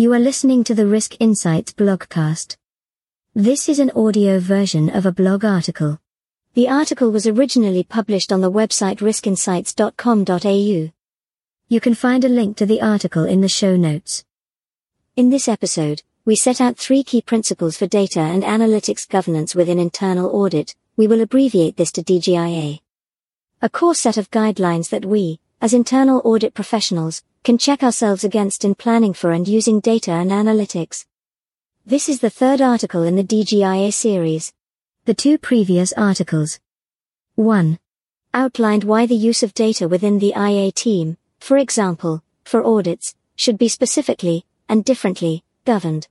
You are listening to the Risk Insights blogcast. This is an audio version of a blog article. The article was originally published on the website riskinsights.com.au. You can find a link to the article in the show notes. In this episode, we set out three key principles for data and analytics governance within internal audit. We will abbreviate this to DGIA. A core set of guidelines that we, as internal audit professionals, can check ourselves against in planning for and using data and analytics. This is the third article in the DGIA series. The two previous articles. 1. Outlined why the use of data within the IA team, for example, for audits, should be specifically, and differently, governed.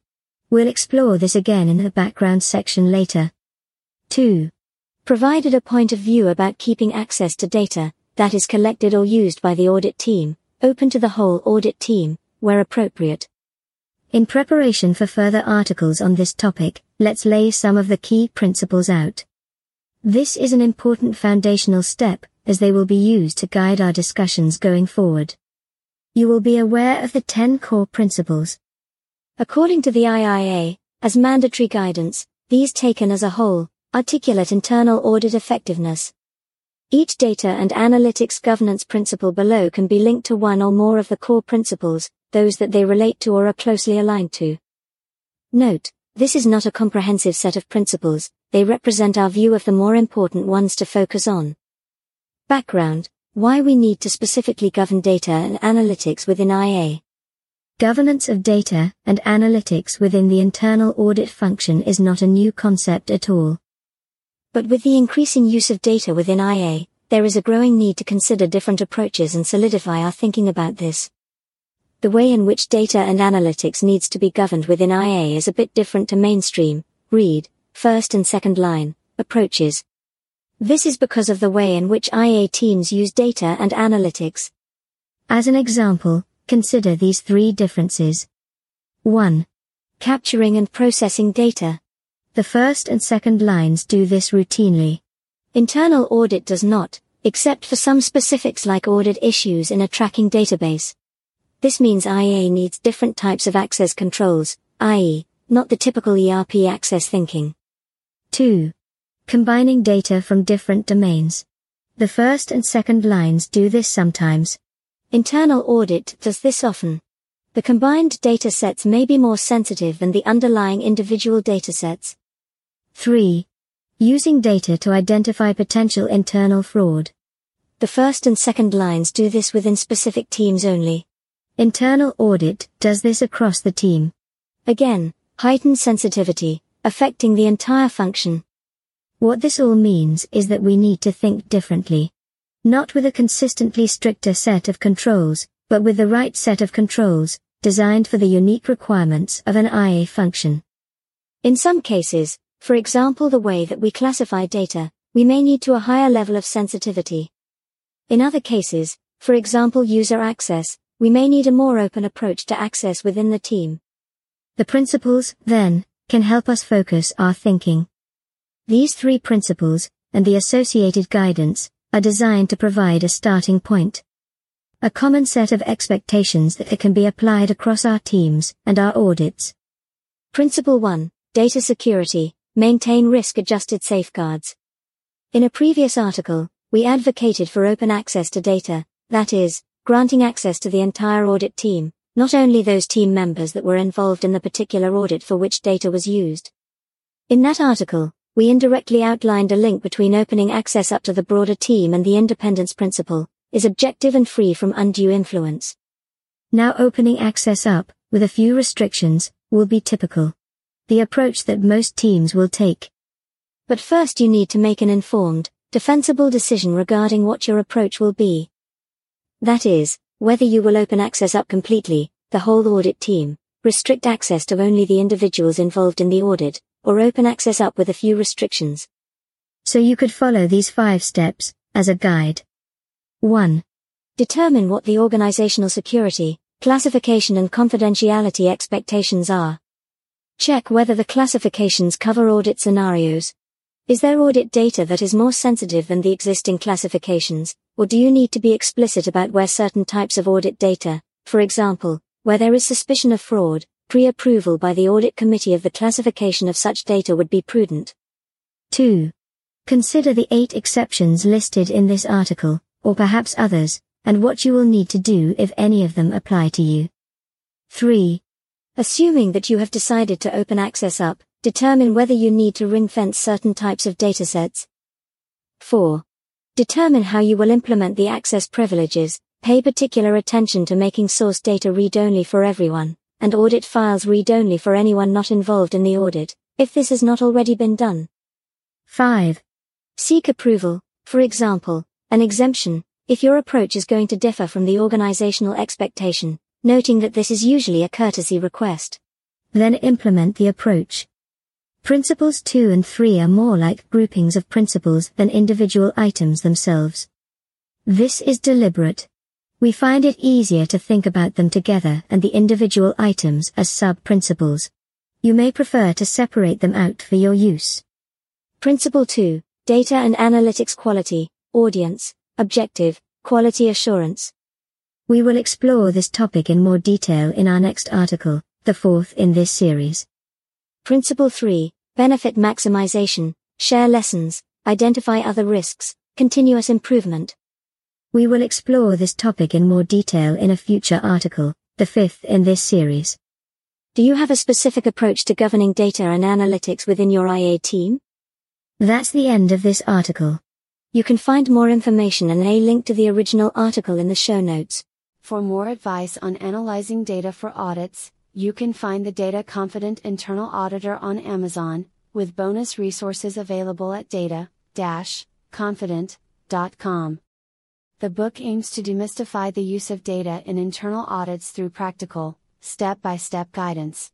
We'll explore this again in the background section later. 2. Provided a point of view about keeping access to data that is collected or used by the audit team, open to the whole audit team, where appropriate. In preparation for further articles on this topic, let's lay some of the key principles out. This is an important foundational step, as they will be used to guide our discussions going forward. You will be aware of the 10 core principles. According to the IIA, as mandatory guidance, these taken as a whole, articulate internal audit effectiveness. Each data and analytics governance principle below can be linked to one or more of the core principles, those that they relate to or are closely aligned to. Note, this is not a comprehensive set of principles, they represent our view of the more important ones to focus on. Background Why we need to specifically govern data and analytics within IA. Governance of data and analytics within the internal audit function is not a new concept at all. But with the increasing use of data within IA, there is a growing need to consider different approaches and solidify our thinking about this. The way in which data and analytics needs to be governed within IA is a bit different to mainstream, read, first and second line, approaches. This is because of the way in which IA teams use data and analytics. As an example, consider these three differences. 1. Capturing and processing data. The first and second lines do this routinely. Internal audit does not, except for some specifics like audit issues in a tracking database. This means IA needs different types of access controls, i.e., not the typical ERP access thinking. 2. Combining data from different domains. The first and second lines do this sometimes. Internal audit does this often. The combined data sets may be more sensitive than the underlying individual datasets. 3. Using data to identify potential internal fraud. The first and second lines do this within specific teams only. Internal audit does this across the team. Again, heightened sensitivity, affecting the entire function. What this all means is that we need to think differently. Not with a consistently stricter set of controls, but with the right set of controls, designed for the unique requirements of an IA function. In some cases, for example the way that we classify data, we may need to a higher level of sensitivity. In other cases, for example user access, we may need a more open approach to access within the team. The principles, then, can help us focus our thinking. These three principles, and the associated guidance, are designed to provide a starting point. A common set of expectations that can be applied across our teams and our audits. Principle 1. Data security. Maintain risk-adjusted safeguards. In a previous article, we advocated for open access to data, that is, granting access to the entire audit team, not only those team members that were involved in the particular audit for which data was used. In that article, we indirectly outlined a link between opening access up to the broader team and the independence principle, is objective and free from undue influence. Now opening access up, with a few restrictions, will be typical. The approach that most teams will take. But first you need to make an informed, defensible decision regarding what your approach will be. That is, whether you will open access up completely, the whole audit team, restrict access to only the individuals involved in the audit, or open access up with a few restrictions. So you could follow these five steps, as a guide. 1. Determine what the organizational security, classification and confidentiality expectations are. Check whether the classifications cover audit scenarios. Is there audit data that is more sensitive than the existing classifications, or do you need to be explicit about where certain types of audit data, for example, where there is suspicion of fraud, pre approval by the Audit Committee of the classification of such data would be prudent. 2. Consider the eight exceptions listed in this article, or perhaps others, and what you will need to do if any of them apply to you. 3. Assuming that you have decided to open access up, determine whether you need to ring fence certain types of datasets. 4. Determine how you will implement the access privileges, pay particular attention to making source data read-only for everyone, and audit files read-only for anyone not involved in the audit, if this has not already been done. 5. Seek approval, for example, an exemption, if your approach is going to differ from the organizational expectation, noting that this is usually a courtesy request. Then implement the approach. Principles 2 and 3 are more like groupings of principles than individual items themselves. This is deliberate. We find it easier to think about them together and the individual items as sub-principles. You may prefer to separate them out for your use. Principle 2. Data and Analytics Quality, Audience, Objective, Quality Assurance. We will explore this topic in more detail in our next article, the fourth in this series. Principle 3. Benefit Maximization, Share Lessons, Identify Other Risks, Continuous Improvement. We will explore this topic in more detail in a future article, the fifth in this series. Do you have a specific approach to governing data and analytics within your IA team? That's the end of this article. You can find more information and a link to the original article in the show notes. For more advice on analyzing data for audits, you can find the Data Confident Internal Auditor on Amazon, with bonus resources available at data-confident.com. The book aims to demystify the use of data in internal audits through practical, step by step guidance.